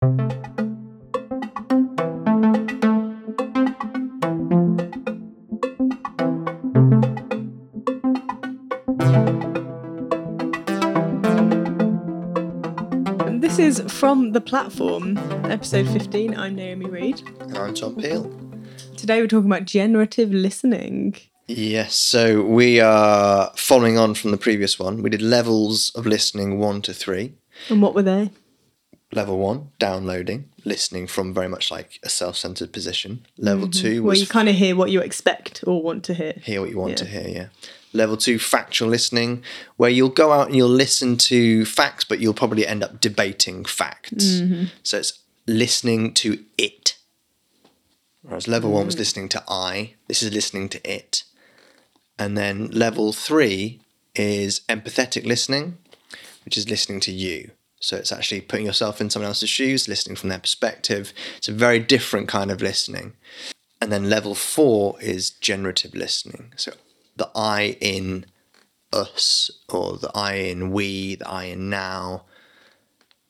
This is From the Platform, episode 15. I'm Naomi Reid. And I'm Tom Peel. Today we're talking about generative listening. Yes, so we are following on from the previous one. We did levels of listening one to three. And what were they? Level one, downloading, listening from very much like a self centered position. Level mm-hmm. two Where was you kind of hear what you expect or want to hear. hear what you want to hear, yeah. Level two, factual listening, where you'll go out and you'll listen to facts, but you'll probably end up debating facts. Mm-hmm. So it's listening to it. Whereas level one was mm-hmm. listening to I, this is listening to it. And then level three is empathetic listening, which is listening to you. So it's actually putting yourself in someone else's shoes, listening from their perspective. It's a very different kind of listening. And then level four is generative listening. So the I in us or the I in we, the I in now,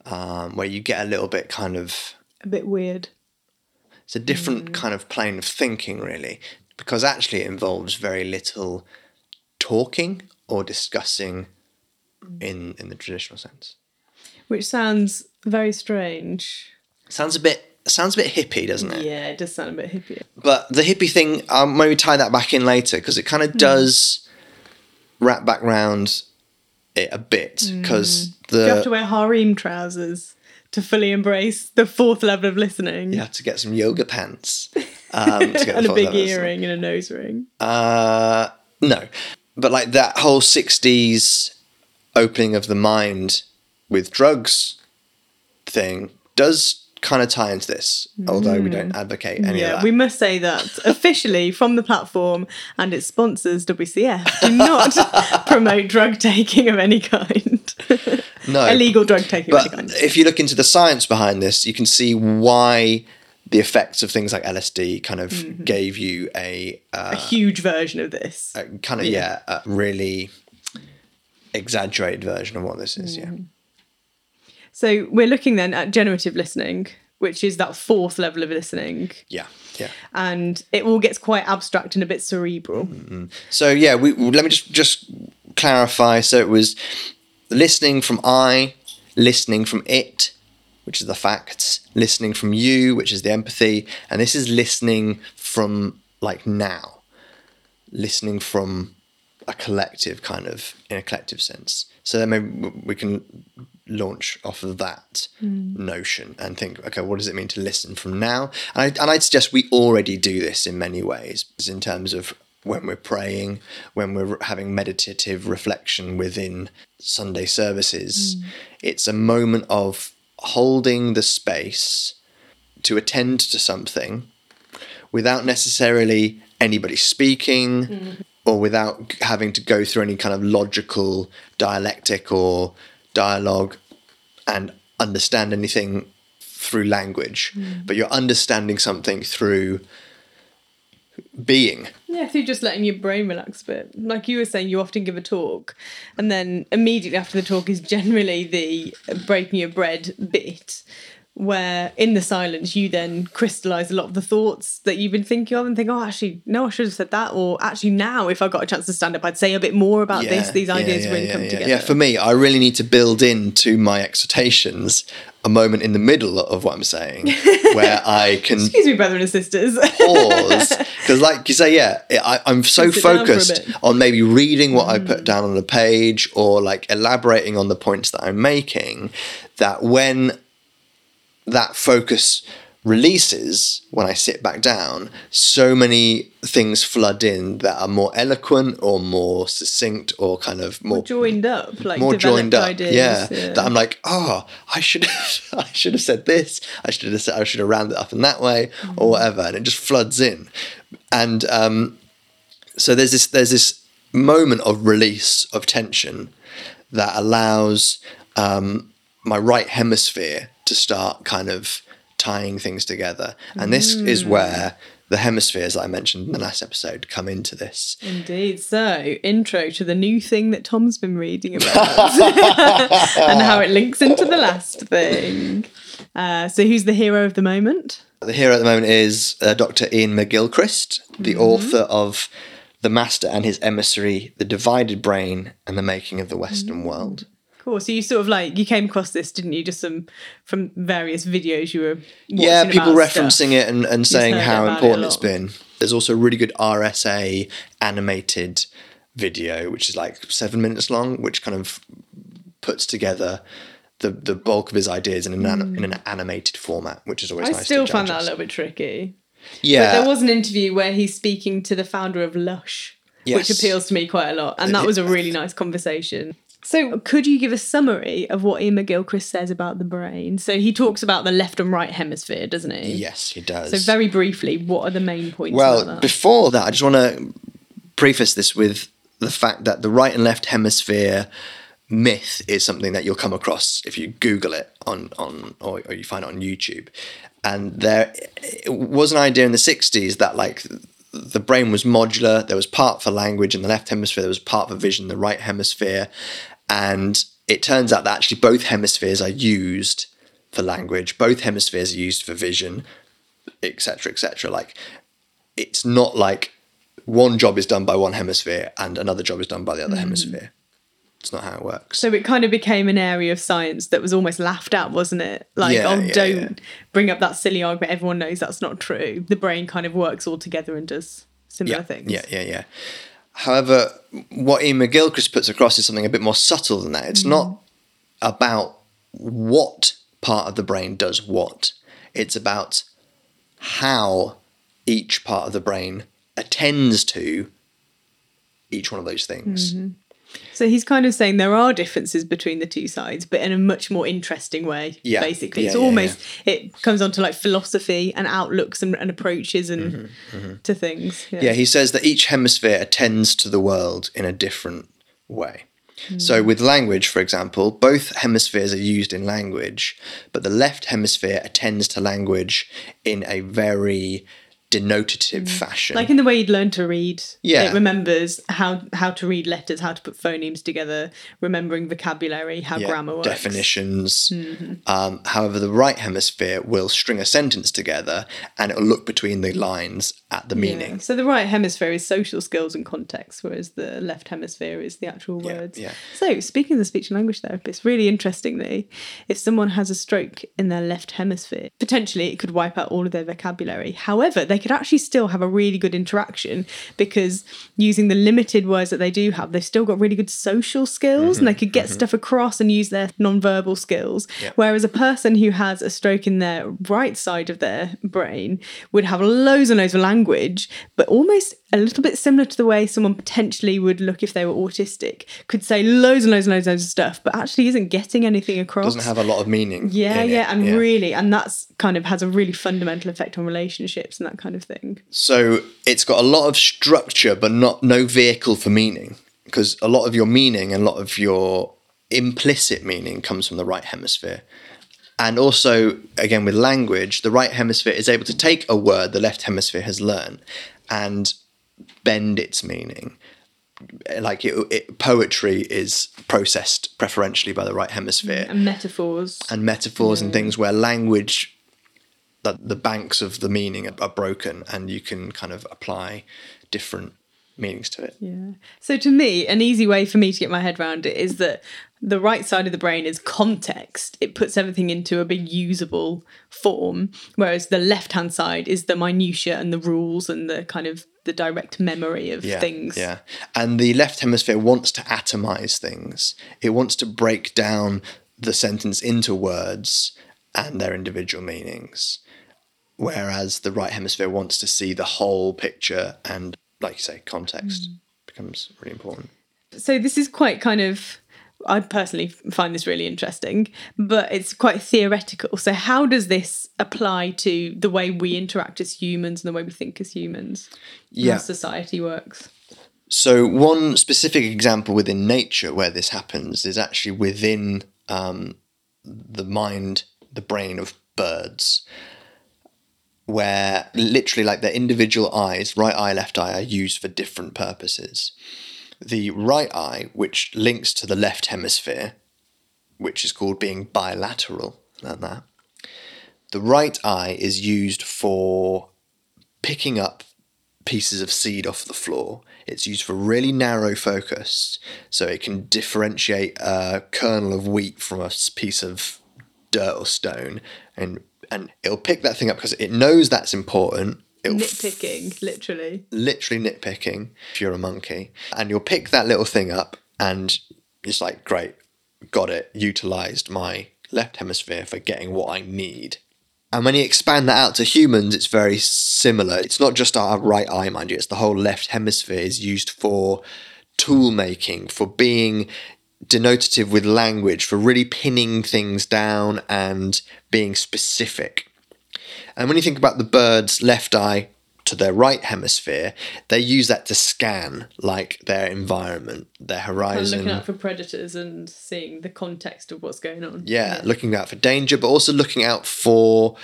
um, where you get a little bit kind of, A bit weird. it's a different kind of plane of thinking, really, because actually it involves very little talking or discussing in, in the traditional sense. Which sounds very strange. Sounds a bit sounds a bit hippie, doesn't it? Yeah, it does sound a bit hippie. But the hippie thing, um, maybe tie that back in later because it kind of does wrap back round it a bit because Do you have to wear harem trousers to fully embrace the fourth level of listening? you have to get some yoga pants um, to get and the a big earring and a nose ring. Uh, no, but like that whole '60s opening of the mind with drugs thing does kind of tie into this, although we don't advocate any of Yeah, that. we must say that officially from the platform and its sponsors, WCF, do not promote drug taking of any kind. no, Illegal drug taking of any But kind. if you look into the science behind this, you can see why the effects of things like LSD kind of Mm-hmm. gave you a, uh, A huge version of this. a kind of yeah, a really exaggerated version of what this is. Mm. Yeah, So we're looking then at generative listening, which is that fourth level of listening. yeah, yeah. And it all gets quite abstract and a bit cerebral. Mm, mm, mm. So yeah, we let me just just clarify. So it was listening from I, listening from it, which is the facts, listening from you, which is the empathy, and this is listening from like now, listening from a collective kind of in a collective sense. So then maybe we can launch off of that hmm. notion and think, okay, what does it mean to listen from now? And, I, and I'd suggest we already do this in many ways, in terms of when we're praying, when we're having meditative reflection within Sunday services. Hmm. It's a moment of holding the space to attend to something without necessarily anybody speaking hmm. or without having to go through any kind of logical dialectic or dialogue and understand anything through language, hmm. but you're understanding something through being. Yeah, through just letting your brain relax a bit. Like you were saying, you often give a talk, and then immediately after the talk is generally the breaking your bread bit, where in the silence you then crystallize a lot of the thoughts that you've been thinking of and think, oh, actually, no, I should have said that. Or actually, now, if I got a chance to stand up, I'd say a bit more about this. These yeah, ideas yeah, really yeah, come yeah. together. Yeah, for me, I really need to build into my exhortations a moment in the middle of what I'm saying where I can Excuse me, brothers and sisters. pause because like you say yeah I, i'm so Sit down for a focused on maybe reading what i put mm. down on the page or like elaborating on the points that i'm making that when that focus releases when i sit back down so many things flood in that are more eloquent or more succinct or kind of more joined up, like more developed joined up. ideas. yeah, that I'm like, oh, I should have, I should have said this. I should have said, I should have rounded it up in that way or whatever, and it just floods in. And um, so there's this there's this moment of release of tension that allows um, my right hemisphere to start kind of tying things together, and this is where the hemispheres that I mentioned in the last episode come into this. Indeed. So, intro to the new thing that Tom's been reading about and how it links into the last thing. Uh, so, who's the hero of the moment? The hero at the moment is uh, Dr. Iain McGilchrist, the author of The Master and His Emissary, The Divided Brain, and the Making of the Western World. Cool. So you sort of like you came across this, didn't you? Just some from various videos you were. Yeah, people about stuff. referencing it and, and saying how important it it's been. There's also a really good RSA animated video, which is like seven minutes long, which kind of puts together the, the bulk of his ideas in an, an- hmm. in an animated format, which is always. I nice still find that a little bit tricky. Yeah, There was an interview where he's speaking to the founder of Lush, Yes. which appeals to me quite a lot, and that was a really nice conversation. So, could you give a summary of what Iain McGilchrist says about the brain? So, he talks about the left and right hemisphere, doesn't he? yes, he does. So, very briefly, what are the main points? Well, that? before that, I just want to preface this with the fact that the right and left hemisphere myth is something that you'll come across if you Google it on on or, or you find it on YouTube. And there it was an idea in the '60s that like the brain was modular. There was part for language in the left hemisphere. There was part for vision in the right hemisphere, and it turns out that actually both hemispheres are used for language. Both hemispheres are used for vision, etc., etc. Like it's not like one job is done by one hemisphere and another job is done by the other mm. hemisphere. It's not how it works. So it kind of became an area of science that was almost laughed at, wasn't it? Like, Yeah, oh, yeah, don't yeah. bring up that silly argument. Everyone knows that's not true. The brain kind of works all together and does similar things. yeah, yeah, yeah. However, what Iain McGilchrist puts across is something a bit more subtle than that. It's mm. not about what part of the brain does what. It's about how each part of the brain attends to each one of those things. Mm-hmm. So he's kind of saying there are differences between the two sides, but in a much more interesting way. Yeah, basically, yeah, it's yeah, almost it comes on to like philosophy and outlooks and, and approaches and to things. Mm-hmm, Yeah, he says that each hemisphere attends to the world in a different way. So, with language, for example, both hemispheres are used in language, but the left hemisphere attends to language in a very denotative fashion. Like in the way you'd learn to read. Yeah. It remembers how how to read letters, how to put phonemes together, remembering vocabulary, how Yeah, grammar works. definitions. Um, however, the right hemisphere will string a sentence together and it'll look between the lines at the Yeah. meaning. So the right hemisphere is social skills and context, whereas the left hemisphere is the actual words. yeah. So speaking of the speech and language therapist, really interestingly, if someone has a stroke in their left hemisphere, potentially it could wipe out all of their vocabulary. However, they could actually still have a really good interaction because using the limited words that they do have, they've still got really good social skills and they mm-hmm. could get mm-hmm. stuff across and use their non-verbal skills. Yeah. Whereas a person who has a stroke in their right side of their brain would have loads and loads of language, but almost a little bit similar to the way someone potentially would look if they were autistic, could say loads and loads and loads, and loads of stuff, but actually isn't getting anything across. Doesn't have a lot of meaning. yeah, in it, yeah, and really, and that's kind of has a really fundamental effect on relationships and that kind of thing. So it's got a lot of structure, but not no vehicle for meaning. Because a lot of your meaning and a lot of your implicit meaning comes from the right hemisphere. And also, again, with language, the right hemisphere is able to take a word the left hemisphere has learned and bend its meaning. Like it, it, poetry is processed preferentially by the right hemisphere And metaphors. and metaphors and things where language that the banks of the meaning are, are broken and you can kind of apply different meanings to it Yeah. So to me, an easy way for me to get my head around it is that the right side of the brain is context. It puts everything into a big usable form, whereas the left hand side is the minutia and the rules and the kind of the direct memory of yeah things. yeah. And the left hemisphere wants to atomize things. It wants to break down the sentence into words and their individual meanings. Whereas the right hemisphere wants to see the whole picture and like you say context mm. becomes really important. So this is quite kind of I personally find this really interesting, but it's quite theoretical. So how does this apply to the way we interact as humans and the way we think as humans? Yeah. How society works. So, one specific example within nature where this happens is actually within um, the mind, the brain of birds. where literally like their individual eyes, right eye, left eye, are used for different purposes. The right eye, which links to the left hemisphere, which is called being bilateral, like that. The right eye is used for picking up pieces of seed off the floor. It's used for really narrow focus, so it can differentiate a kernel of wheat from a piece of dirt or stone, and and it'll pick that thing up because it knows that's important. It'll Nitpicking, literally. literally nitpicking if you're a monkey, and you'll pick that little thing up, and it's like, great, got it, utilized my left hemisphere for getting what I need. And when you expand that out to humans, it's very similar. It's not just our right eye, mind you, it's the whole left hemisphere is used for tool making, for being denotative with language, for really pinning things down and being specific. And when you think about the bird's left eye to their right hemisphere, they use that to scan like their environment, their horizon. looking out for predators and seeing the context of what's going on. yeah, looking out for danger, but also looking out for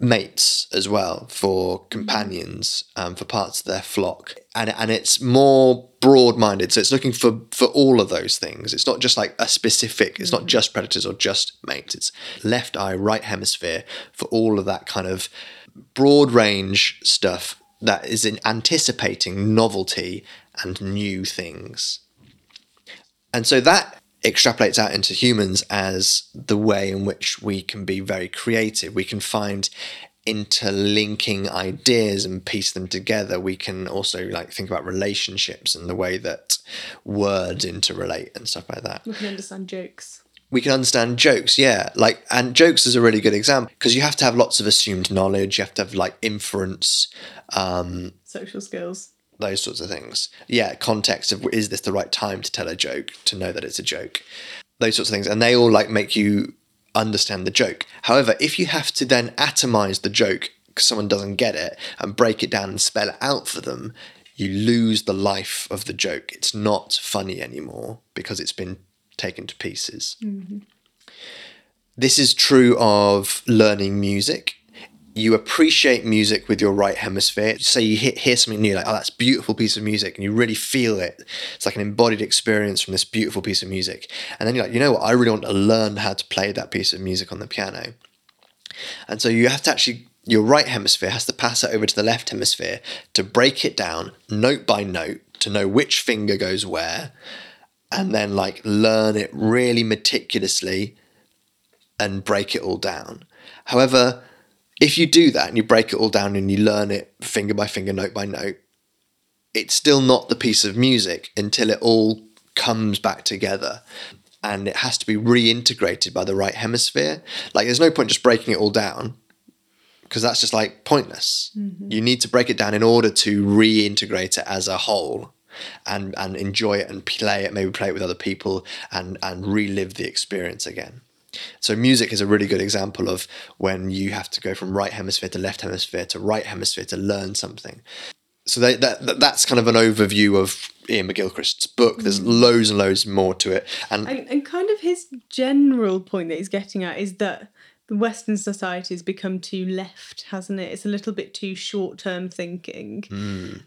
mates as well, for companions, um, for parts of their flock, and and it's more broad-minded. So it's looking for for all of those things. It's not just like a specific. It's not just predators or just mates. It's left eye, right hemisphere for all of that kind of broad range stuff that is in anticipating novelty and new things. And so that extrapolates out into humans as the way in which we can be very creative. We can find interlinking ideas and piece them together. We can also like think about relationships and the way that words interrelate and stuff like that. We can understand jokes. We can understand jokes, yeah. Like and jokes is a really good example because you have to have lots of assumed knowledge, you have to have like inference, um, Social skills. Those sorts of things. Yeah, context of is this the right time to tell a joke, to know that it's a joke, those sorts of things. And they all like make you understand the joke. However, if you have to then atomize the joke because someone doesn't get it and break it down and spell it out for them, you lose the life of the joke. It's not funny anymore because it's been taken to pieces. Mm-hmm. This is true of learning music. You appreciate music with your right hemisphere. Say you hear, hear something new, like, oh, that's beautiful piece of music, and you really feel it. It's like an embodied experience from this beautiful piece of music. And then you're like, you know what? I really want to learn how to play that piece of music on the piano. And so you have to actually, your right hemisphere has to pass it over to the left hemisphere to break it down note by note to know which finger goes where and then like learn it really meticulously and break it all down. However, if you do that and you break it all down and you learn it finger by finger, note by note, it's still not the piece of music until it all comes back together. And it has to be reintegrated by the right hemisphere. Like, there's no point just breaking it all down because that's just like pointless. Mm-hmm. You need to break it down in order to reintegrate it as a whole and and enjoy it and play it, maybe play it with other people and and relive the experience again. So music is a really good example of when you have to go from right hemisphere to left hemisphere to right hemisphere to learn something. So they, that, that that's kind of an overview of Iain McGilchrist's book. There's loads and loads more to it, and And, and kind of his general point that he's getting at is that the Western society has become too left, hasn't it? It's a little bit too short term thinking.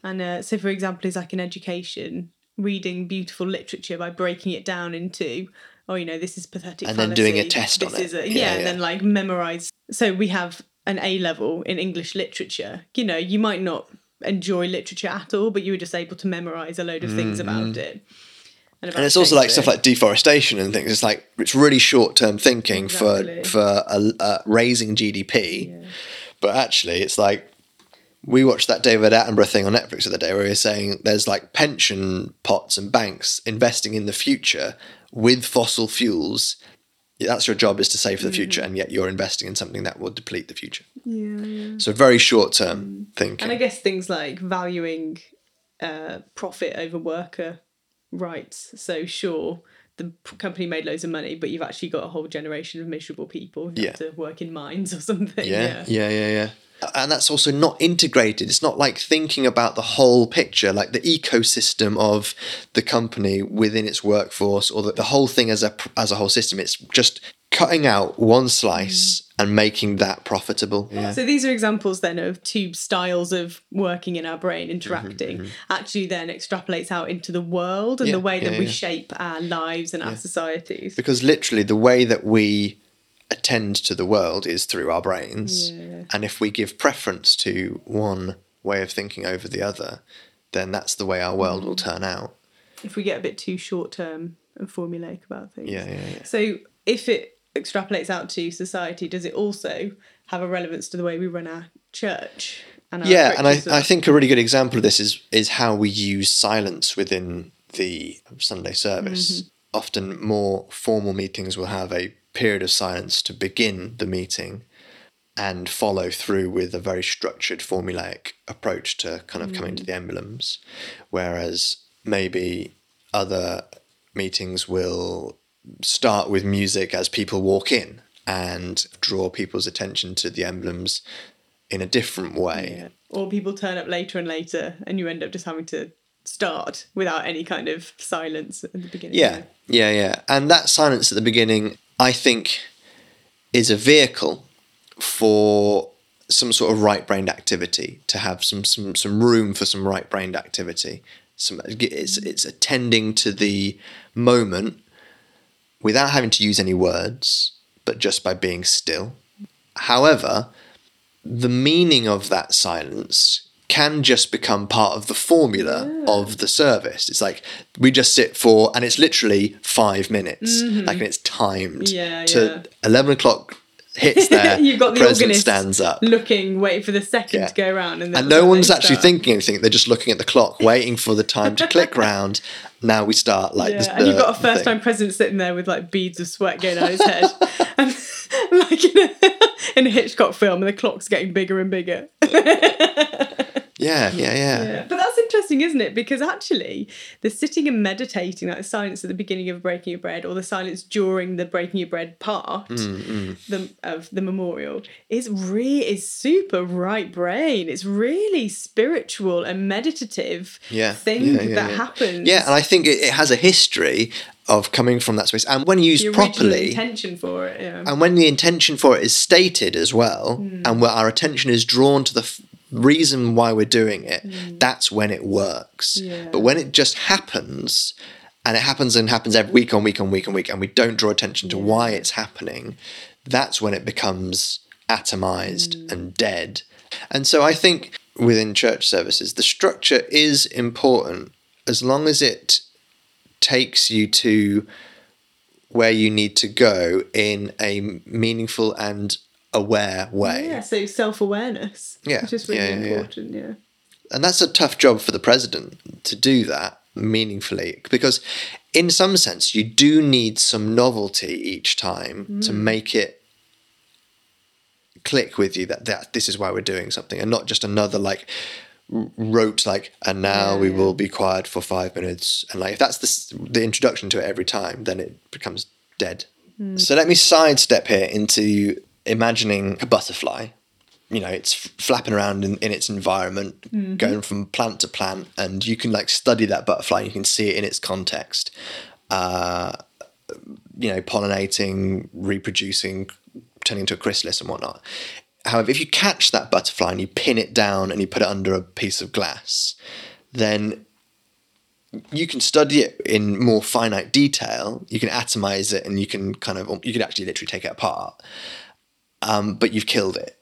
And uh, so, for example, is like in education, reading beautiful literature by breaking it down into, oh, you know, this is pathetic. And then doing a fallacy, test on this it. Is a, Yeah, yeah, and yeah. then like memorize. So we have an A level in English literature. You know, you might not enjoy literature at all, but you were just able to memorize a load of things about it. about Mm-hmm. and it's also like stuff like deforestation and things. It's like it's really short term thinking Exactly. for for uh, raising GDP, but actually it's like we watched that David Attenborough thing on Netflix the other day where he was saying there's like pension pots and banks investing in the future with fossil fuels. That's your job is to save for the future, and yet you're investing in something that will deplete the future. Yeah, yeah. So very short term thinking. And I guess things like valuing uh, profit over worker rights. So sure, the company made loads of money, but you've actually got a whole generation of miserable people who Yeah. have to work in mines or something. Yeah, yeah, yeah, yeah. And that's also not integrated. It's not like thinking about the whole picture, like the ecosystem of the company within its workforce, or the, the whole thing as a as a whole system. It's just cutting out one slice mm. and making that profitable. Yeah. So these are examples then of two styles of working in our brain, mm-hmm, interacting. Mm-hmm. Actually, then extrapolates out into the world and Mm-hmm, Yeah, the way that yeah, we yeah. shape our lives and our societies. Because literally, the way that we attend to the world is through our brains. Yeah. And if we give preference to one way of thinking over the other, then that's the way our world will mm. turn out. If we get a bit too short term and formulaic about things. Yeah, yeah, yeah. So if it extrapolates out to society, does it also have a relevance to the way we run our church? And our Yeah, and I, I think a really good example of this is is how we use silence within the Sunday service. Mm-hmm. Often more formal meetings will have a period of silence to begin the meeting and follow through with a very structured formulaic approach to kind of coming to mm. the emblems. Whereas maybe other meetings will start with music as people walk in and draw people's attention to the emblems in a different way. Yeah. Or people turn up later and later, and you end up just having to start without any kind of silence at the beginning. Yeah, yeah, yeah. And that silence at the beginning, I think, is a vehicle for some sort of right-brained activity to have some some some room for some right-brained activity. Some it's it's attending to the moment without having to use any words, but just by being still. However, the meaning of that silence can just become part of the formula of the service. It's like we just sit for, and it's literally five minutes, like and it's timed Mm-hmm. Yeah, to yeah. eleven o'clock hits there. You've got the president organist stands up. looking, waiting for the second Yeah. to go around, and, And no one's actually start. thinking anything. They're just looking at the clock, waiting for the time to click round. Now we start like Yeah, this. and you've got a first-time president sitting there with like beads of sweat going down his head, and like in a, in a Hitchcock film, and the clock's getting bigger and bigger. Yeah, yeah, yeah. Yeah. But that's interesting, isn't it? Because actually, the sitting and meditating, like the silence at the beginning of breaking your bread, or the silence during the breaking your bread part Mm, The, of the memorial, is re is super right brain. It's really spiritual and meditative Yeah, thing yeah, yeah, that happens. Yeah, and I think it, it has a history of coming from that space, and when used the properly, intention for it. Yeah. and when the intention for it is stated as well, Hmm. and where our attention is drawn to the f- reason why we're doing it, Hmm. that's when it works. Yeah. But when it just happens, and it happens and happens every week on week on week on week, and we don't draw attention to why it's happening, that's when it becomes atomized Hmm. and dead. And so I think within church services, the structure is important as long as it takes you to where you need to go in a meaningful and aware way. yeah, so self awareness. Yeah, Which is really yeah, yeah, important, yeah. And that's a tough job for the president to do that meaningfully because in some sense you do need some novelty each time to mm. make it click with you that, that this is why we're doing something and not just another like r- rote like and now Yeah, we yeah. will be quiet for five minutes and like if that's the, the introduction to it every time then it becomes dead hmm. so let me sidestep here into imagining a butterfly you know it's flapping around in, in its environment going from plant to plant and you can like study that butterfly you can see it in its context. Uh, you know pollinating reproducing turning into a chrysalis and whatnot. However if you catch that butterfly and you pin it down and you put it under a piece of glass then you can study it in more finite detail you can atomize it and you can kind of you can actually literally take it apart um, but you've killed it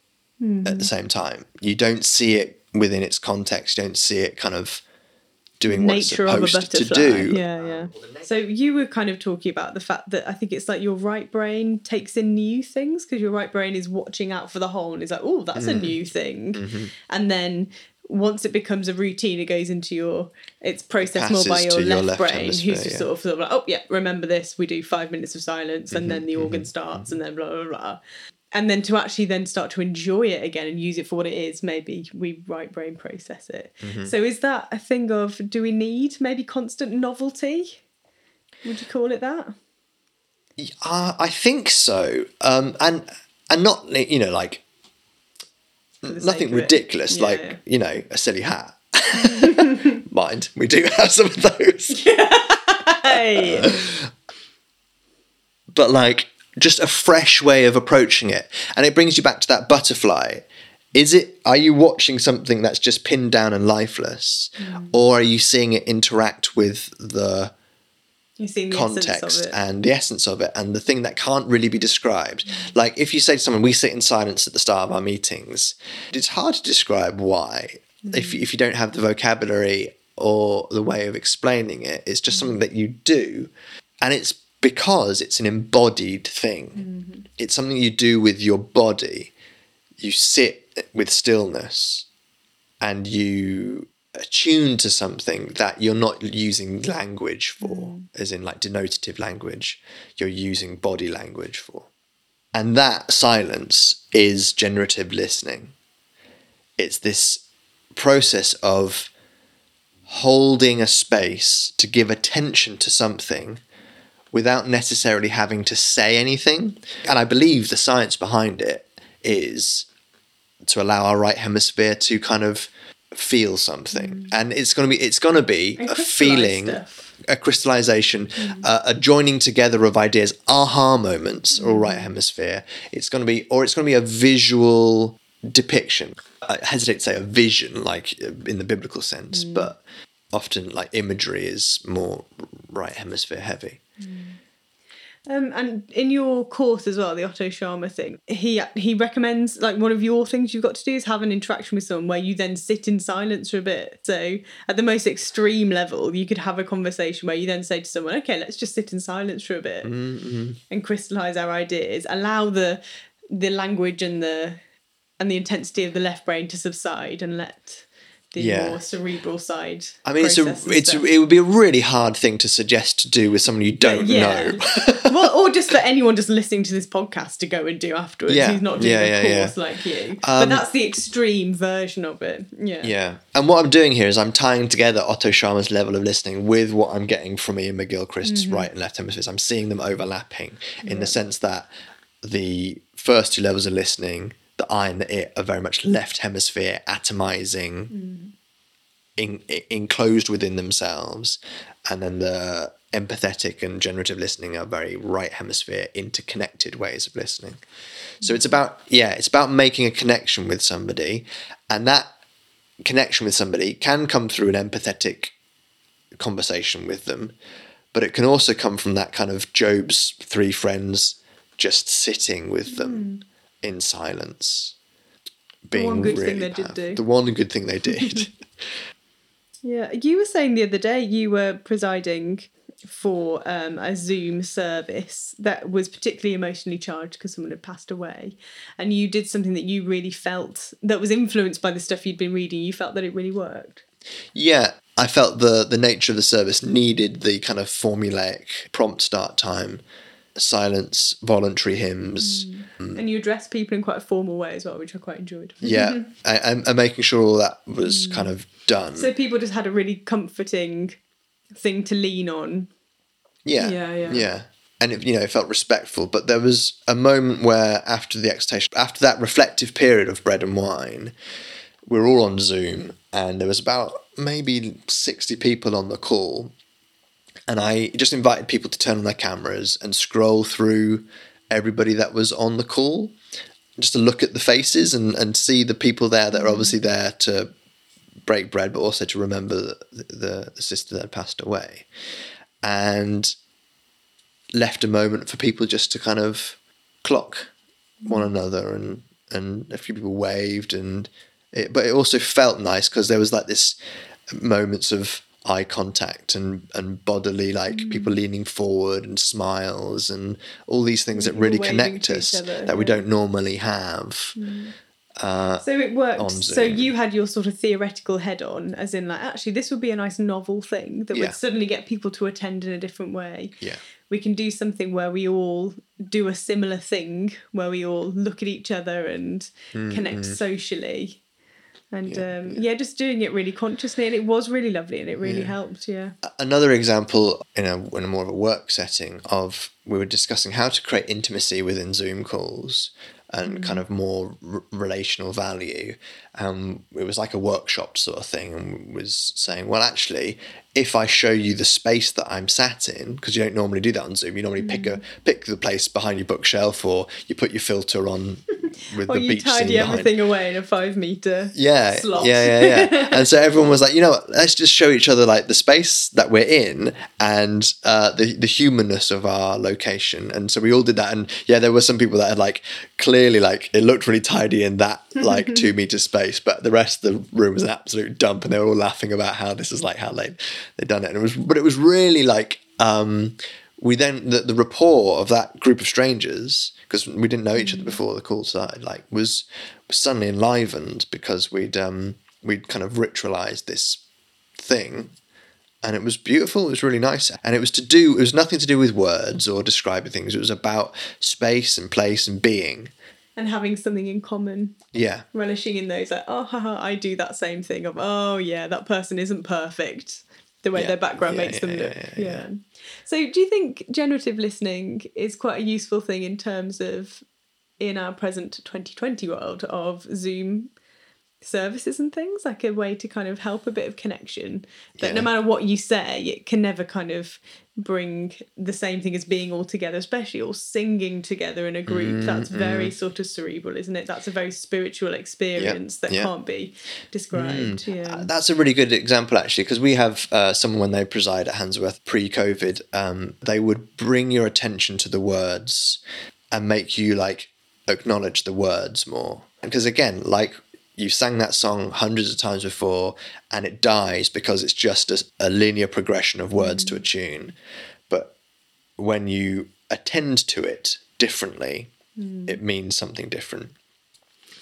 at the same time. You don't see it within its context. You don't see it kind of doing what it's nature of a supposed to do. Yeah, yeah. So you were kind of talking about the fact that I think it's like your right brain takes in new things because your right brain is watching out for the whole and is like, oh, that's a Mm. new thing. Mm-hmm. And then once it becomes a routine, it goes into your, it's processed more by your to your left, left brain, who's just yeah. sort of, sort of like, oh, yeah, remember this. We do five minutes of silence and Mm-hmm, then the organ starts and then blah, blah, blah. And then to actually then start to enjoy it again and use it for what it is, maybe we right brain process it. Mm-hmm. So is that a thing of do we need maybe constant novelty? Would you call it that? Uh, I think so, um, and and not you know like For the sake nothing ridiculous Yeah, like yeah. you know a silly hat. Mind, we do have some of those, but like just a fresh way of approaching it. And it brings you back to that butterfly. Is it are you watching something that's just pinned down and lifeless? Or are you seeing it interact with the the context and the essence of it and the thing that can't really be described. Like if you say to someone, we sit in silence at the start of our meetings, it's hard to describe why. If, if you don't have the vocabulary or the way of explaining it, it's just something that you do. And it's because it's an embodied thing. Mm-hmm. It's something you do with your body. You sit with stillness and you attune to something that you're not using language for, mm. as in like denotative language, you're using body language for. And that silence is generative listening. It's this process of holding a space to give attention to something without necessarily having to say anything. And I believe the science behind it is to allow our right hemisphere to kind of feel something. Mm. And it's going to be it's going to be a feeling stuff. a crystallization mm. uh, a joining together of ideas aha moments or right mm. hemisphere. It's going to be or it's going to be a visual depiction. I hesitate to say a vision like in the biblical sense but often like imagery is more right hemisphere heavy Um, and in your course as well, the Otto Scharmer thing, he he recommends like one of your things you've got to do is have an interaction with someone where you then sit in silence for a bit. So at the most extreme level, you could have a conversation where you then say to someone, "Okay, let's just sit in silence for a bit and crystallize our ideas, allow the the language and the and the intensity of the left brain to subside, and let the Yeah. more cerebral side." I mean, it's a, it's stuff. it would be a really hard thing to suggest to do with someone you don't Yeah. know. well, or just for anyone just listening to this podcast to go and do afterwards Yeah. who's not doing Yeah, a yeah, course like you. Um, but that's the extreme version of it. Yeah. Yeah. And what I'm doing here is I'm tying together Otto Scharmer's level of listening with what I'm getting from Iain McGilchrist's Mm-hmm. right and left hemispheres. I'm seeing them overlapping in the sense that the first two levels of listening, the I and the it, are very much left hemisphere atomizing, Mm. in, i- enclosed within themselves. And then the empathetic and generative listening are very right hemisphere interconnected ways of listening. So it's about, yeah, it's about making a connection with somebody. And that connection with somebody can come through an empathetic conversation with them, but it can also come from that kind of Job's three friends just sitting with them in silence. Being the one good thing really they did do. The one good thing they did. Yeah. You were saying the other day you were presiding for um, a Zoom service that was particularly emotionally charged because someone had passed away. And you did something that you really felt that was influenced by the stuff you'd been reading. You felt that it really worked. yeah, I felt the the nature of the service needed the kind of formulaic prompt start time, silence, voluntary hymns. Mm. And you address people in quite a formal way as well, which I quite enjoyed. Yeah, and, and, making sure all that was mm. kind of done. So people just had a really comforting thing to lean on. Yeah, Yeah, yeah. yeah. And it, you know, it felt respectful. But there was a moment where, after the exhortation, after that reflective period of bread and wine, we were all on Zoom, and there was about maybe sixty people on the call, and I just invited people to turn on their cameras and scroll through everybody that was on the call, just to look at the faces and and see the people there that are mm-hmm. obviously there to break bread, but also to remember the, the, the sister that had passed away. And left a moment for people just to kind of clock one another and and a few people waved and it, but it also felt nice because there was like this moments of eye contact and and bodily like mm. people leaning forward and smiles and all these things that mm, really connect us other, that we don't normally have mm. uh, So it worked. So you had your sort of theoretical head on, as in like, actually, this would be a nice novel thing that Yeah. would suddenly get people to attend in a different way. yeah We can do something where we all do a similar thing, where we all look at each other and connect socially. And. Yeah, um, yeah, just doing it really consciously, and it was really lovely, and it really Yeah. helped. Yeah, another example in a in a more of a work setting of we were discussing how to create intimacy within Zoom calls and kind of more r- relational value. Um, it was like a workshop sort of thing, and was saying, well, actually, if I show you the space that I'm sat in, because you don't normally do that on Zoom, you normally pick a pick the place behind your bookshelf, or you put your filter on with Or the you beach scene tidy behind. everything away in a five meter Yeah, slot. yeah, yeah, yeah. and so everyone was like, you know what? Let's just show each other like the space that we're in and uh, the the humanness of our location. And so we all did that. And yeah, there were some people that had like clearly like it looked really tidy in that like two meter space, but the rest of the room was an absolute dump. And they were all laughing about how this is like how they they done it. And it was, but it was really like. um we then the, the rapport of that group of strangers because we didn't know each other before the call started like was, was suddenly enlivened because we'd um we'd kind of ritualized this thing and it was beautiful it was really nice and it was to do it was nothing to do with words or describing things it was about space and place and being And having something in common, yeah relishing in those, like, oh, haha, I do that same thing of, oh, yeah, that person isn't perfect. The way Yeah. their background Yeah, makes yeah, them look. yeah. So, do you think generative listening is quite a useful thing in terms of in our present 2020 world of Zoom services and things, like a way to kind of help a bit of connection? That no matter what you say, it can never kind of bring the same thing as being all together, especially all singing together in a group. That's very sort of cerebral, isn't it? That's a very spiritual experience that yeah. can't be described. Yeah. Uh, That's a really good example, actually, because we have uh, someone when they preside at Handsworth pre COVID, um, they would bring your attention to the words and make you like acknowledge the words more. Because again, like you sang that song hundreds of times before and it dies because it's just a, a linear progression of words to a mm-hmm. tune. But when you attend to it differently, mm. it means something different.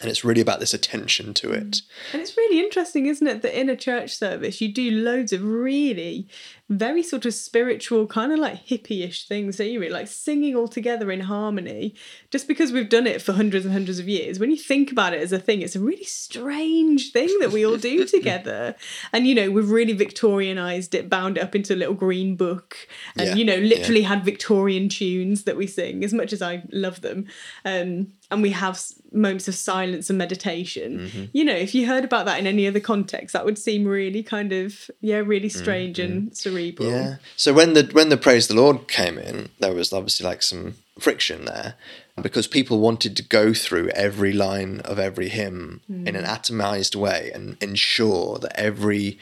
And it's really about this attention to mm. it. And it's really interesting, isn't it, that in a church service you do loads of really very sort of spiritual, kind of like hippie-ish things, don't you? Really? Like singing all together in harmony. Just because we've done it for hundreds and hundreds of years, when you think about it as a thing, it's a really strange thing that we all do together. And you know, we've really Victorianized it, bound it up into a little green book, and Yeah, you know, yeah. literally had Victorian tunes that we sing, as much as I love them. Um, and we have moments of silence and meditation. Mm-hmm. You know, if you heard about that in any other context, that would seem really kind of yeah, really strange and cerebral. Yeah. So when the when the praise the Lord came in, there was obviously like some friction there because people wanted to go through every line of every hymn hmm. in an atomized way and ensure that every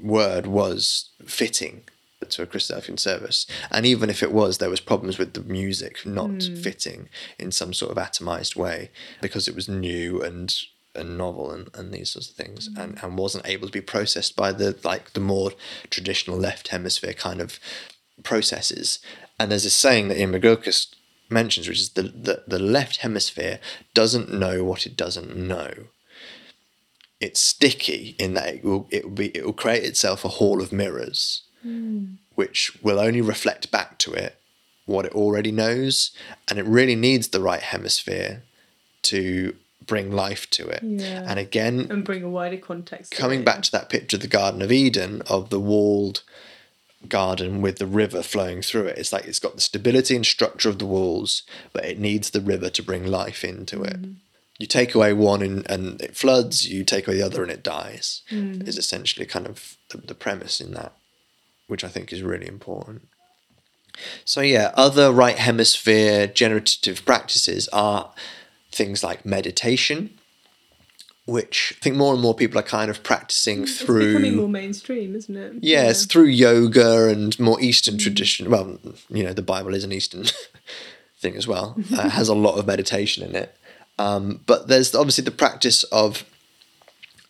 word was fitting to a Christadelphian service. And even if it was, there was problems with the music not hmm. fitting in some sort of atomized way because it was new and and novel and, and these sorts of things mm-hmm. and, and wasn't able to be processed by the like the more traditional left hemisphere kind of processes. And there's a saying that Iain McGilchrist mentions, which is the, the, the left hemisphere doesn't know what it doesn't know. It's sticky in that it will it will be it will create itself a hall of mirrors, mm. which will only reflect back to it what it already knows, and it really needs the right hemisphere to bring life to it. Yeah. And again, And bring a wider context. to coming it. back to that picture of the Garden of Eden of the walled garden with the river flowing through it. It's like it's got the stability and structure of the walls, but it needs the river to bring life into it. Mm. You take away one and, and it floods, you take away the other and it dies, mm. is essentially kind of the, the premise in that, which I think is really important. So, yeah, other right hemisphere generative practices are things like meditation, which I think more and more people are kind of practicing It's through. becoming more mainstream, isn't it? Yeah, through yoga and more Eastern tradition. Well, you know, the Bible is an Eastern thing as well. Uh, it has a lot of meditation in it. Um, but there's obviously the practice of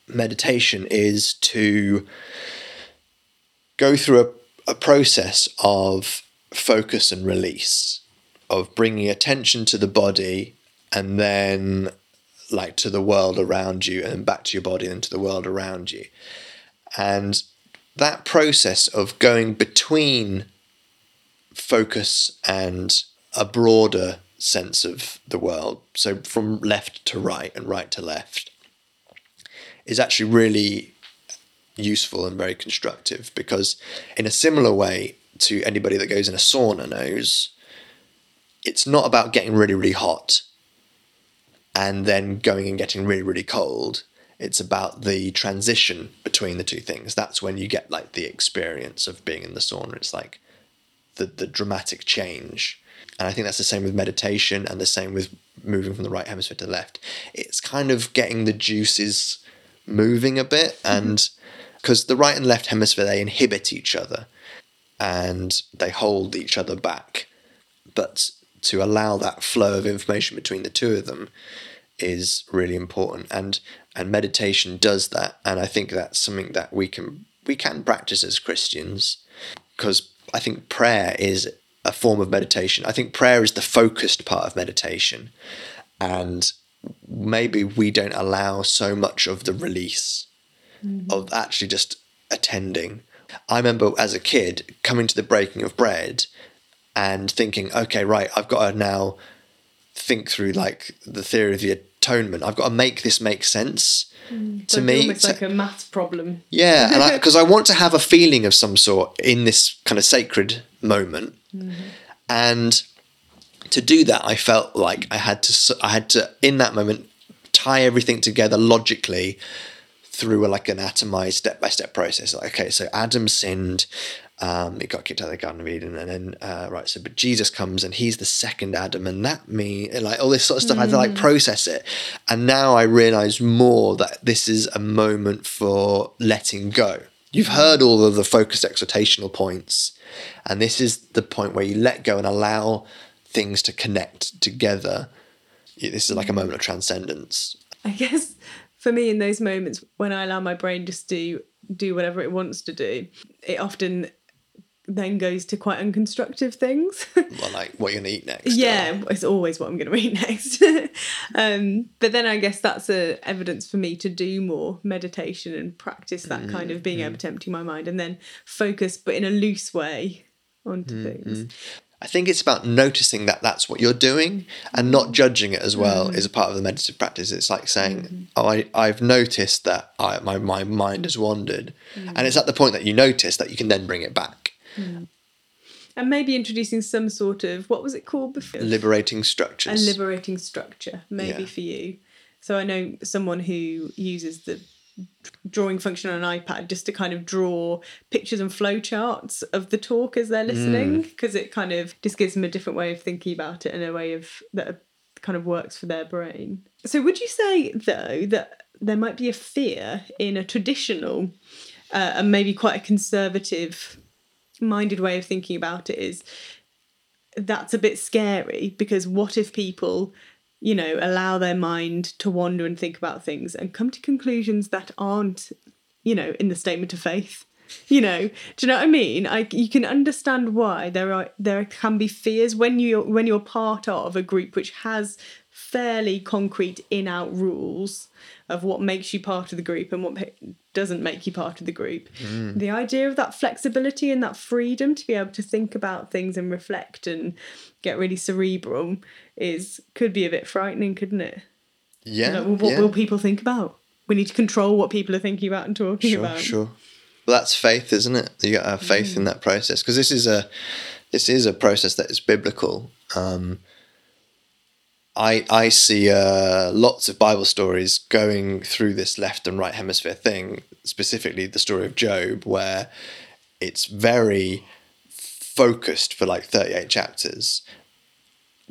meditation is to go through a, a process of focus and release, of bringing attention to the body and then like to the world around you and back to your body and to the world around you. And that process of going between focus and a broader sense of the world, so from left to right and right to left, is actually really useful and very constructive because, in a similar way to anybody that goes in a sauna knows, it's not about getting really, really hot and then going and getting really, really cold. It's about the transition between the two things. That's when you get like the experience of being in the sauna. It's like the the dramatic change. And I think that's the same with meditation and the same with moving from the right hemisphere to the left. It's kind of getting the juices moving a bit mm-hmm. and because the right and left hemisphere they inhibit each other and they hold each other back. But to allow that flow of information between the two of them is really important and and meditation does that and I think that's something that we can we can practice as Christians because I think prayer is a form of meditation. I think prayer is the focused part of meditation and maybe we don't allow so much of the release mm-hmm. of actually just attending. I remember as a kid coming to the breaking of bread and thinking, okay, right, I've got to now think through like the theory of the atonement. I've got to make this make sense mm. to me. almost to- like a math problem. yeah, and because I, want to have a feeling of some sort in this kind of sacred moment, mm-hmm. and to do that, I felt like I had to. I had to in that moment tie everything together logically through a, like an atomized step by step process. Like, okay, so Adam sinned. Um, he got kicked out of the Garden of Eden, and then uh, right. So, but Jesus comes, and he's the second Adam, and that me like all this sort of stuff. I had to like process it, and now I realize more that this is a moment for letting go. You've heard all of the focused exhortational points, and this is the point where you let go and allow things to connect together. This is like a moment of transcendence. I guess for me in those moments when I allow my brain just to do whatever it wants to do, it often then goes to quite unconstructive things. Well, like what you're gonna eat next. yeah, it's always what I'm going to eat next. um, but then I guess that's a evidence for me to do more meditation and practice that kind of being mm-hmm. able to empty my mind and then focus, but in a loose way, onto mm-hmm. things. I think it's about noticing that that's what you're doing and not mm-hmm. judging it as well is a part of the meditative practice. It's like saying, "Oh, I, I've noticed that I, my my mind has wandered," and it's at the point that you notice that you can then bring it back. And maybe introducing some sort of what was it called before? Liberating structures. a liberating structure maybe Yeah. for you so i know someone who uses the drawing function on an ipad just to kind of draw pictures and flowcharts of the talk as they're listening because it kind of just gives them a different way of thinking about it and a way of that kind of works for their brain so would you say though that there might be a fear in a traditional uh, and maybe quite a conservative minded way of thinking about it is that's a bit scary because what if people you know allow their mind to wander and think about things and come to conclusions that aren't you know in the statement of faith? You know do you know what i mean? I you can understand why there are there can be fears when you when you're part of a group which has fairly concrete in out rules of what makes you part of the group and what doesn't make you part of the group the idea of that flexibility and that freedom to be able to think about things and reflect and get really cerebral is could be a bit frightening couldn't it yeah. like, well, what yeah. will people think about we need to control what people are thinking about and talking sure, about sure. Well, that's faith, isn't it? You got to have faith in that process because this is a this is a process that is biblical. Um, I I see uh, lots of Bible stories going through this left and right hemisphere thing. Specifically, the story of Job, where it's very focused for like thirty eight chapters.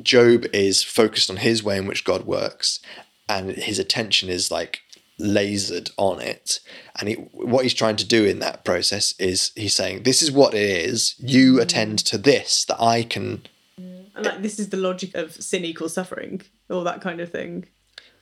Job is focused on his way in which God works, and his attention is like lasered on it. And he, what he's trying to do in that process is he's saying, "This is what it is. You attend to this that I can." And like this is the logic of sin equals suffering all that kind of thing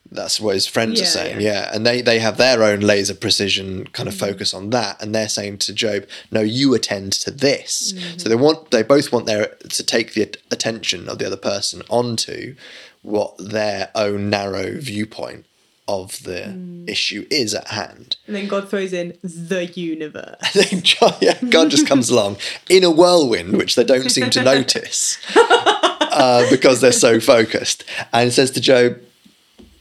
That's what his friends are saying. yeah. Yeah. and they they have their own laser precision kind of mm. focus on that, and they're saying to Job, "No, you attend to this." Mm. So they want they both want their to take the attention of the other person onto what their own narrow viewpoint of the mm. issue is at hand. and then god throws in the universe Then God, yeah, God just comes along in a whirlwind, which they don't seem to notice uh, because they're so focused, and says to Job,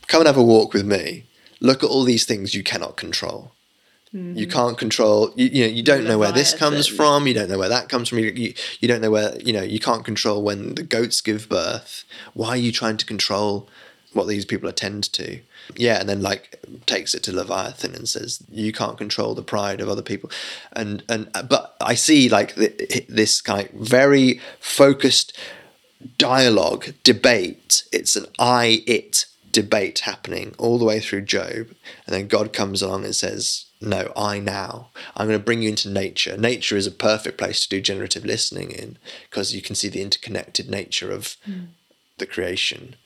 "Come and have a walk with me. Look at all these things you cannot control. You can't control. You, you know you don't know where this comes Leviathan. from. You don't know where that comes from. You, you you don't know where you know you can't control when the goats give birth. Why are you trying to control what these people attend to?" Yeah, and then like takes it to Leviathan and says, "You can't control the pride of other people," and and but I see like th- this kind of very focused dialogue debate. It's an I it debate happening all the way through Job, and then God comes along and says, "No, I now. I'm going to bring you into nature. Nature is a perfect place to do generative listening in because you can see the interconnected nature of hmm. the creation."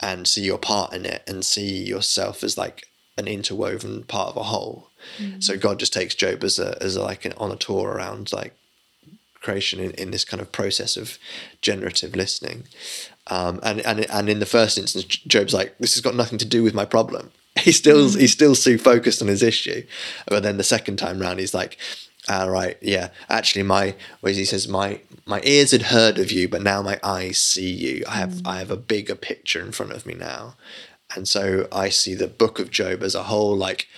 and see your part in it and see yourself as like an interwoven part of a whole. Hmm. So God just takes Job as a as a, like an, on a tour around like creation in, in this kind of process of generative listening. Um, and, and and in the first instance, Job's like, this has got nothing to do with my problem. He's still mm. he's still so focused on his issue. But then the second time round, he's like, all right, yeah, actually, my he says my my ears had heard of you, but now my eyes see you. I have mm. I have a bigger picture in front of me now, and so I see the book of Job as a whole, like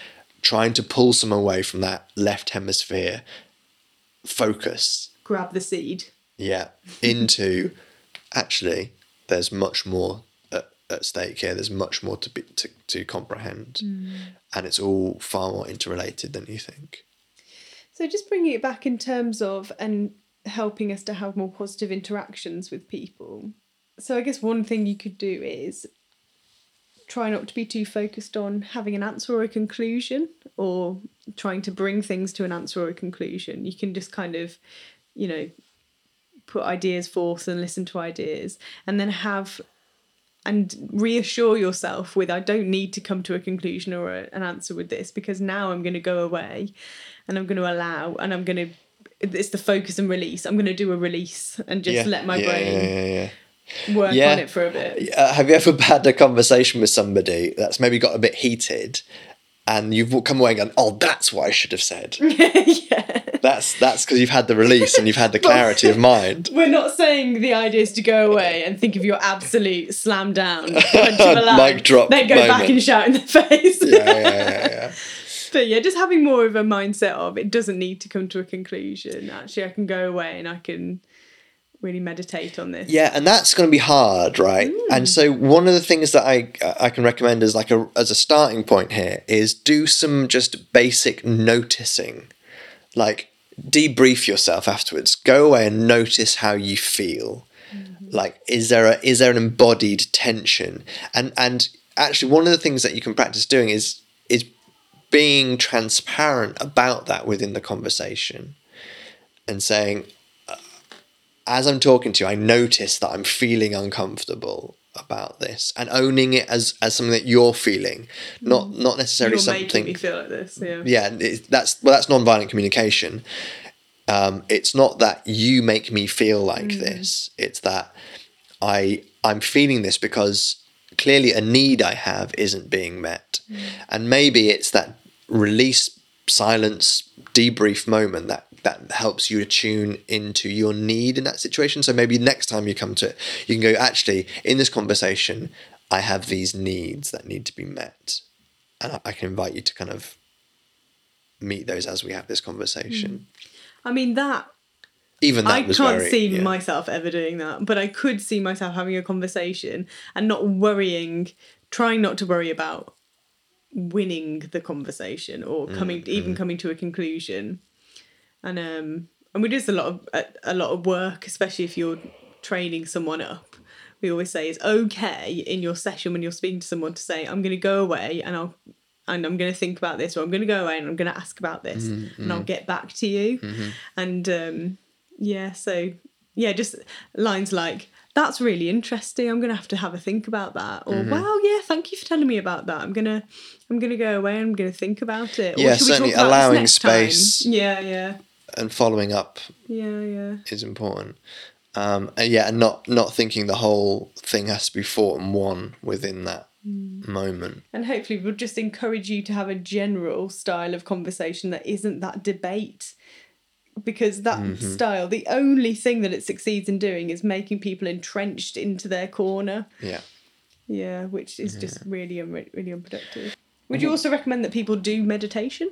trying to pull some away from that left hemisphere focus, Grab the seed. yeah, into actually there's much more at, at stake here. There's much more to be to, to comprehend, mm. and it's all far more interrelated than you think. So just bringing it back in terms of and helping us to have more positive interactions with people. So I guess one thing you could do is try not to be too focused on having an answer or a conclusion or trying to bring things to an answer or a conclusion. You can just kind of, you know, put ideas forth and listen to ideas and then have and reassure yourself with I don't need to come to a conclusion or a, an answer with this because now I'm going to go away and I'm going to allow and I'm going to it's the focus and release. I'm going to do a release and just let my yeah, brain yeah, yeah, yeah. work Yeah. on it for a bit. Uh, have you ever had a conversation with somebody that's maybe got a bit heated, and you've come away and gone, "Oh, that's what I should have said." yeah. That's that's because you've had the release and you've had the clarity of mind. We're not saying the idea is to go away and think of your absolute slam down punch of a Mic drop then go back and shout in the face. Yeah, yeah, yeah, yeah. But yeah, just having more of a mindset of it doesn't need to come to a conclusion. Actually, I can go away and I can really meditate on this. Yeah, and that's going to be hard, right? Hmm. And so one of the things that I I can recommend as like a as a starting point here is do some just basic noticing, like debrief yourself afterwards. Go away and notice how you feel. Mm-hmm. Like, is there a is there an embodied tension? And and actually, one of the things that you can practice doing is is being transparent about that within the conversation, and saying, uh, as I'm talking to you, I notice that I'm feeling uncomfortable about this and owning it as as something that you're feeling, not mm. not necessarily You're making something. me feel like this. Yeah. yeah, it, that's well, that's non-violent communication. Um, it's not that you make me feel like mm. this. It's that I I'm feeling this because clearly a need I have isn't being met, mm. and maybe it's that release, silence, debrief moment that that helps you to tune into your need in that situation. So maybe next time you come to it, you can go actually in this conversation, I have these needs that need to be met, and I- can invite you to kind of meet those as we have this conversation. Hmm. I mean that Even that I can't very, see yeah. myself ever doing that, but I could see myself having a conversation and not worrying, trying not to worry about winning the conversation or coming Mm, even coming to a conclusion. And um and we do this a lot of a, a lot of work, especially if you're training someone up. We always say it's okay in your session when you're speaking to someone to say, I'm gonna go away and I'll and I'm going to think about this, or I'm going to go away and I'm going to ask about this, Mm-hmm, and I'll get back to you. And um, yeah, so yeah, just lines like that's really interesting. I'm going to have to have a think about that, or Mm-hmm. wow, yeah, thank you for telling me about that. I'm gonna I'm gonna go away and I'm going to think about it. Yeah, certainly talk about allowing next time? space. Yeah, yeah, and following up yeah, yeah. is important. Um, and yeah, and not not thinking the whole thing has to be fought and won within that Mm. moment. And hopefully, we'll just encourage you to have a general style of conversation that isn't that debate. Because that Mm-hmm. style, the only thing that it succeeds in doing is making people entrenched into their corner. Yeah. Yeah, which is just really, un- really unproductive. Would you also recommend that people do meditation?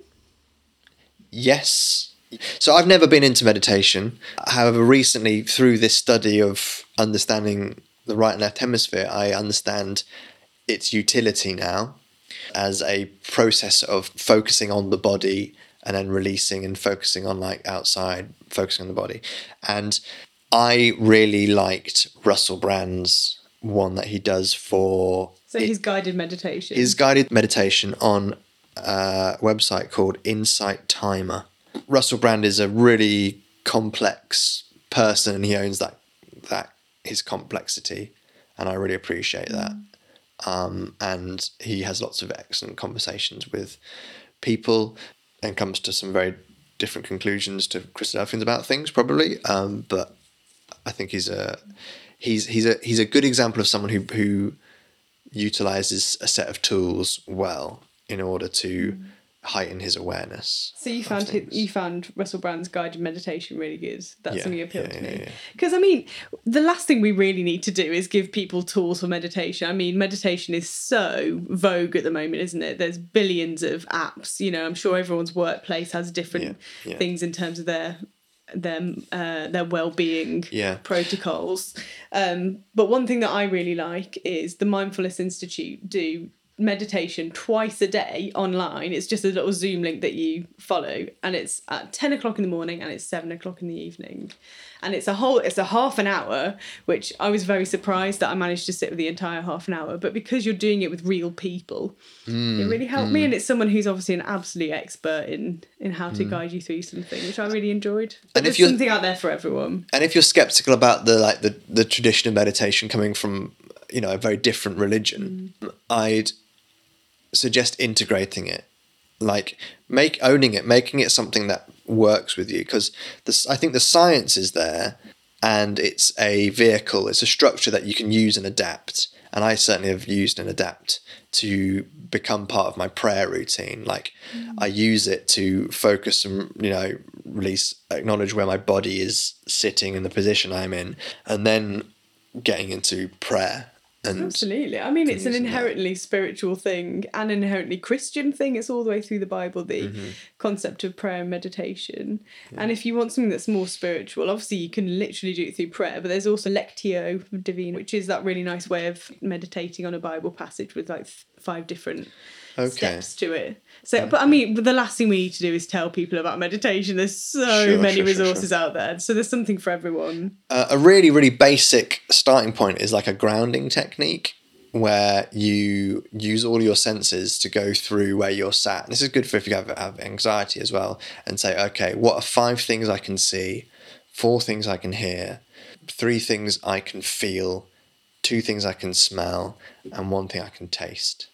Yes. So I've never been into meditation. However, recently through this study of understanding the right and left hemisphere, I understand its utility now. as a process of focusing on the body and then releasing and focusing on like outside, focusing on the body. And I really liked Russell Brand's one that he does for So his guided meditation. his guided meditation on a website called Insight Timer. Russell Brand is a really complex person and he owns that that his complexity and I really appreciate that. Um, and he has lots of excellent conversations with people and comes to some very different conclusions to Christadelphians about things probably. Um, but I think he's a he's he's a he's a good example of someone who who utilizes a set of tools well in order to heighten his awareness. So you found hi- things. you found Russell Brand's guided meditation really good. That's Yeah, something appealed yeah, to yeah, me. yeah. Because I mean, the last thing we really need to do is give people tools for meditation. I mean, meditation is so vogue at the moment, isn't it? There's billions of apps. You know, I'm sure everyone's workplace has different Yeah, yeah. things in terms of their their uh, their well-being Yeah. protocols. Um, but one thing that I really like is the Mindfulness Institute do meditation twice a day online. It's just a little Zoom link that you follow, and it's at ten o'clock in the morning and it's seven o'clock in the evening, and it's a whole it's a half an hour, which I was very surprised that I managed to sit with the entire half an hour. But because you're doing it with real people, hmm, it really helped hmm. me, and it's someone who's obviously an absolute expert in in how to hmm. guide you through something, which I really enjoyed. And if you're- something out there for everyone. and if you're skeptical about the like the, the tradition of meditation coming from you know a very different religion i'd suggest integrating it. Like make owning it making it something that works with you. Because i think the science is there and it's a vehicle it's a structure that you can use and adapt. And i certainly have used and adapt to become part of my prayer routine. Like mm. i use it to focus and you know release acknowledge where my body is sitting in the position i'm in and then getting into prayer and Absolutely. I mean, it's an using that. inherently spiritual thing and an inherently Christian thing. It's all the way through the Bible, the Mm-hmm. concept of prayer and meditation. And if you want something that's more spiritual, obviously you can literally do it through prayer, but there's also Lectio Divina, which is that really nice way of meditating on a Bible passage with like five different Okay. steps to it. So, but I mean, the last thing we need to do is tell people about meditation. There's so Sure, many sure, sure, resources out there. So there's something for everyone. uh, a really really basic starting point is like a grounding technique where you use all your senses to go through where you're sat and this is good for if you have, have anxiety as well and say okay what are five things i can see four things i can hear three things i can feel two things i can smell and one thing i can taste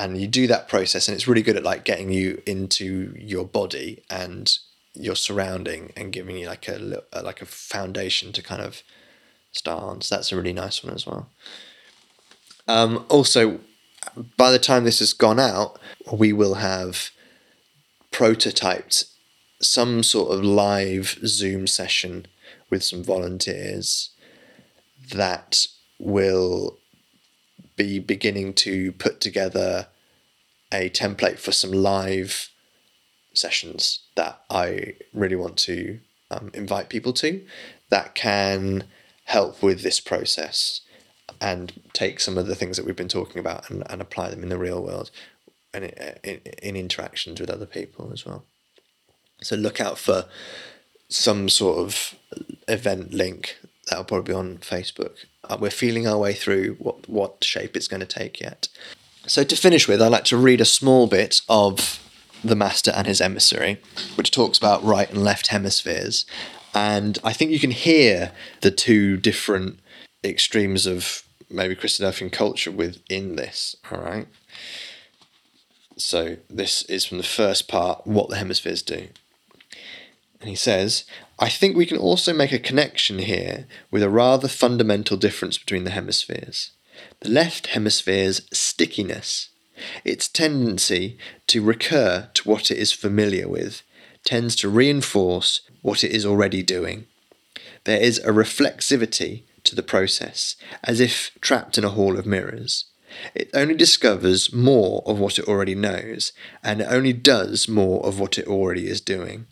and you do that process and it's really good at like getting you into your body and your surrounding and giving you like a uh, like a foundation to kind of start on so that's a really nice one as well. Um, also by the time this has gone out we will have prototyped some sort of live zoom session with some volunteers that will be beginning to put together a template for some live sessions that I really want to um, invite people to that can help with this process and take some of the things that we've been talking about and, and apply them in the real world and in, in, in interactions with other people as well. So look out for some sort of event link that'll probably be on Facebook. Uh, we're feeling our way through what, what shape it's going to take yet. So to finish with, I'd like to read a small bit of The Master and His Emissary, which talks about right and left hemispheres. And I think you can hear the two different extremes of maybe Christadelphian culture within this, all right? So this is from the first part, what the hemispheres do. And he says, I think we can also make a connection here with a rather fundamental difference between the hemispheres. The left hemisphere's stickiness, its tendency to recur to what it is familiar with, tends to reinforce what it is already doing. There is a reflexivity to the process, as if trapped in a hall of mirrors. It only discovers more of what it already knows, and it only does more of what it already is doing.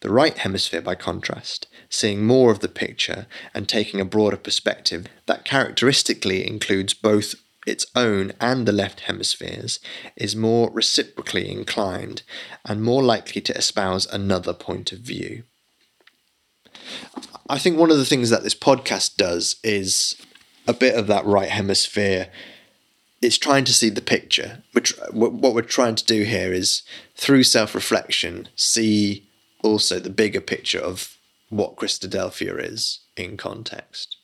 The right hemisphere, by contrast, seeing more of the picture and taking a broader perspective that characteristically includes both its own and the left hemispheres is more reciprocally inclined and more likely to espouse another point of view. I think one of the things that this podcast does is a bit of that right hemisphere. It's trying to see the picture. Which what we're trying to do here is through self-reflection see also the bigger picture of what Christadelphia is in context.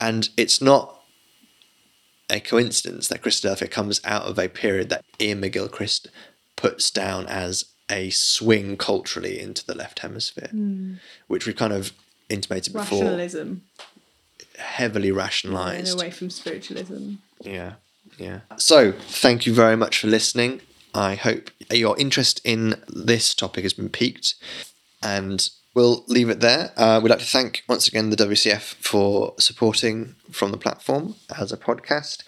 And it's not a coincidence that Christadelphia comes out of a period that Iain McGilchrist puts down as a swing culturally into the left hemisphere, mm. which we kind of intimated before. Rationalism. Heavily rationalized. And away from spiritualism. Yeah, yeah. So, thank you very much for listening. I hope your interest in this topic has been piqued. And we'll leave it there. Uh, we'd like to thank once again the WCF for supporting from the platform as a podcast.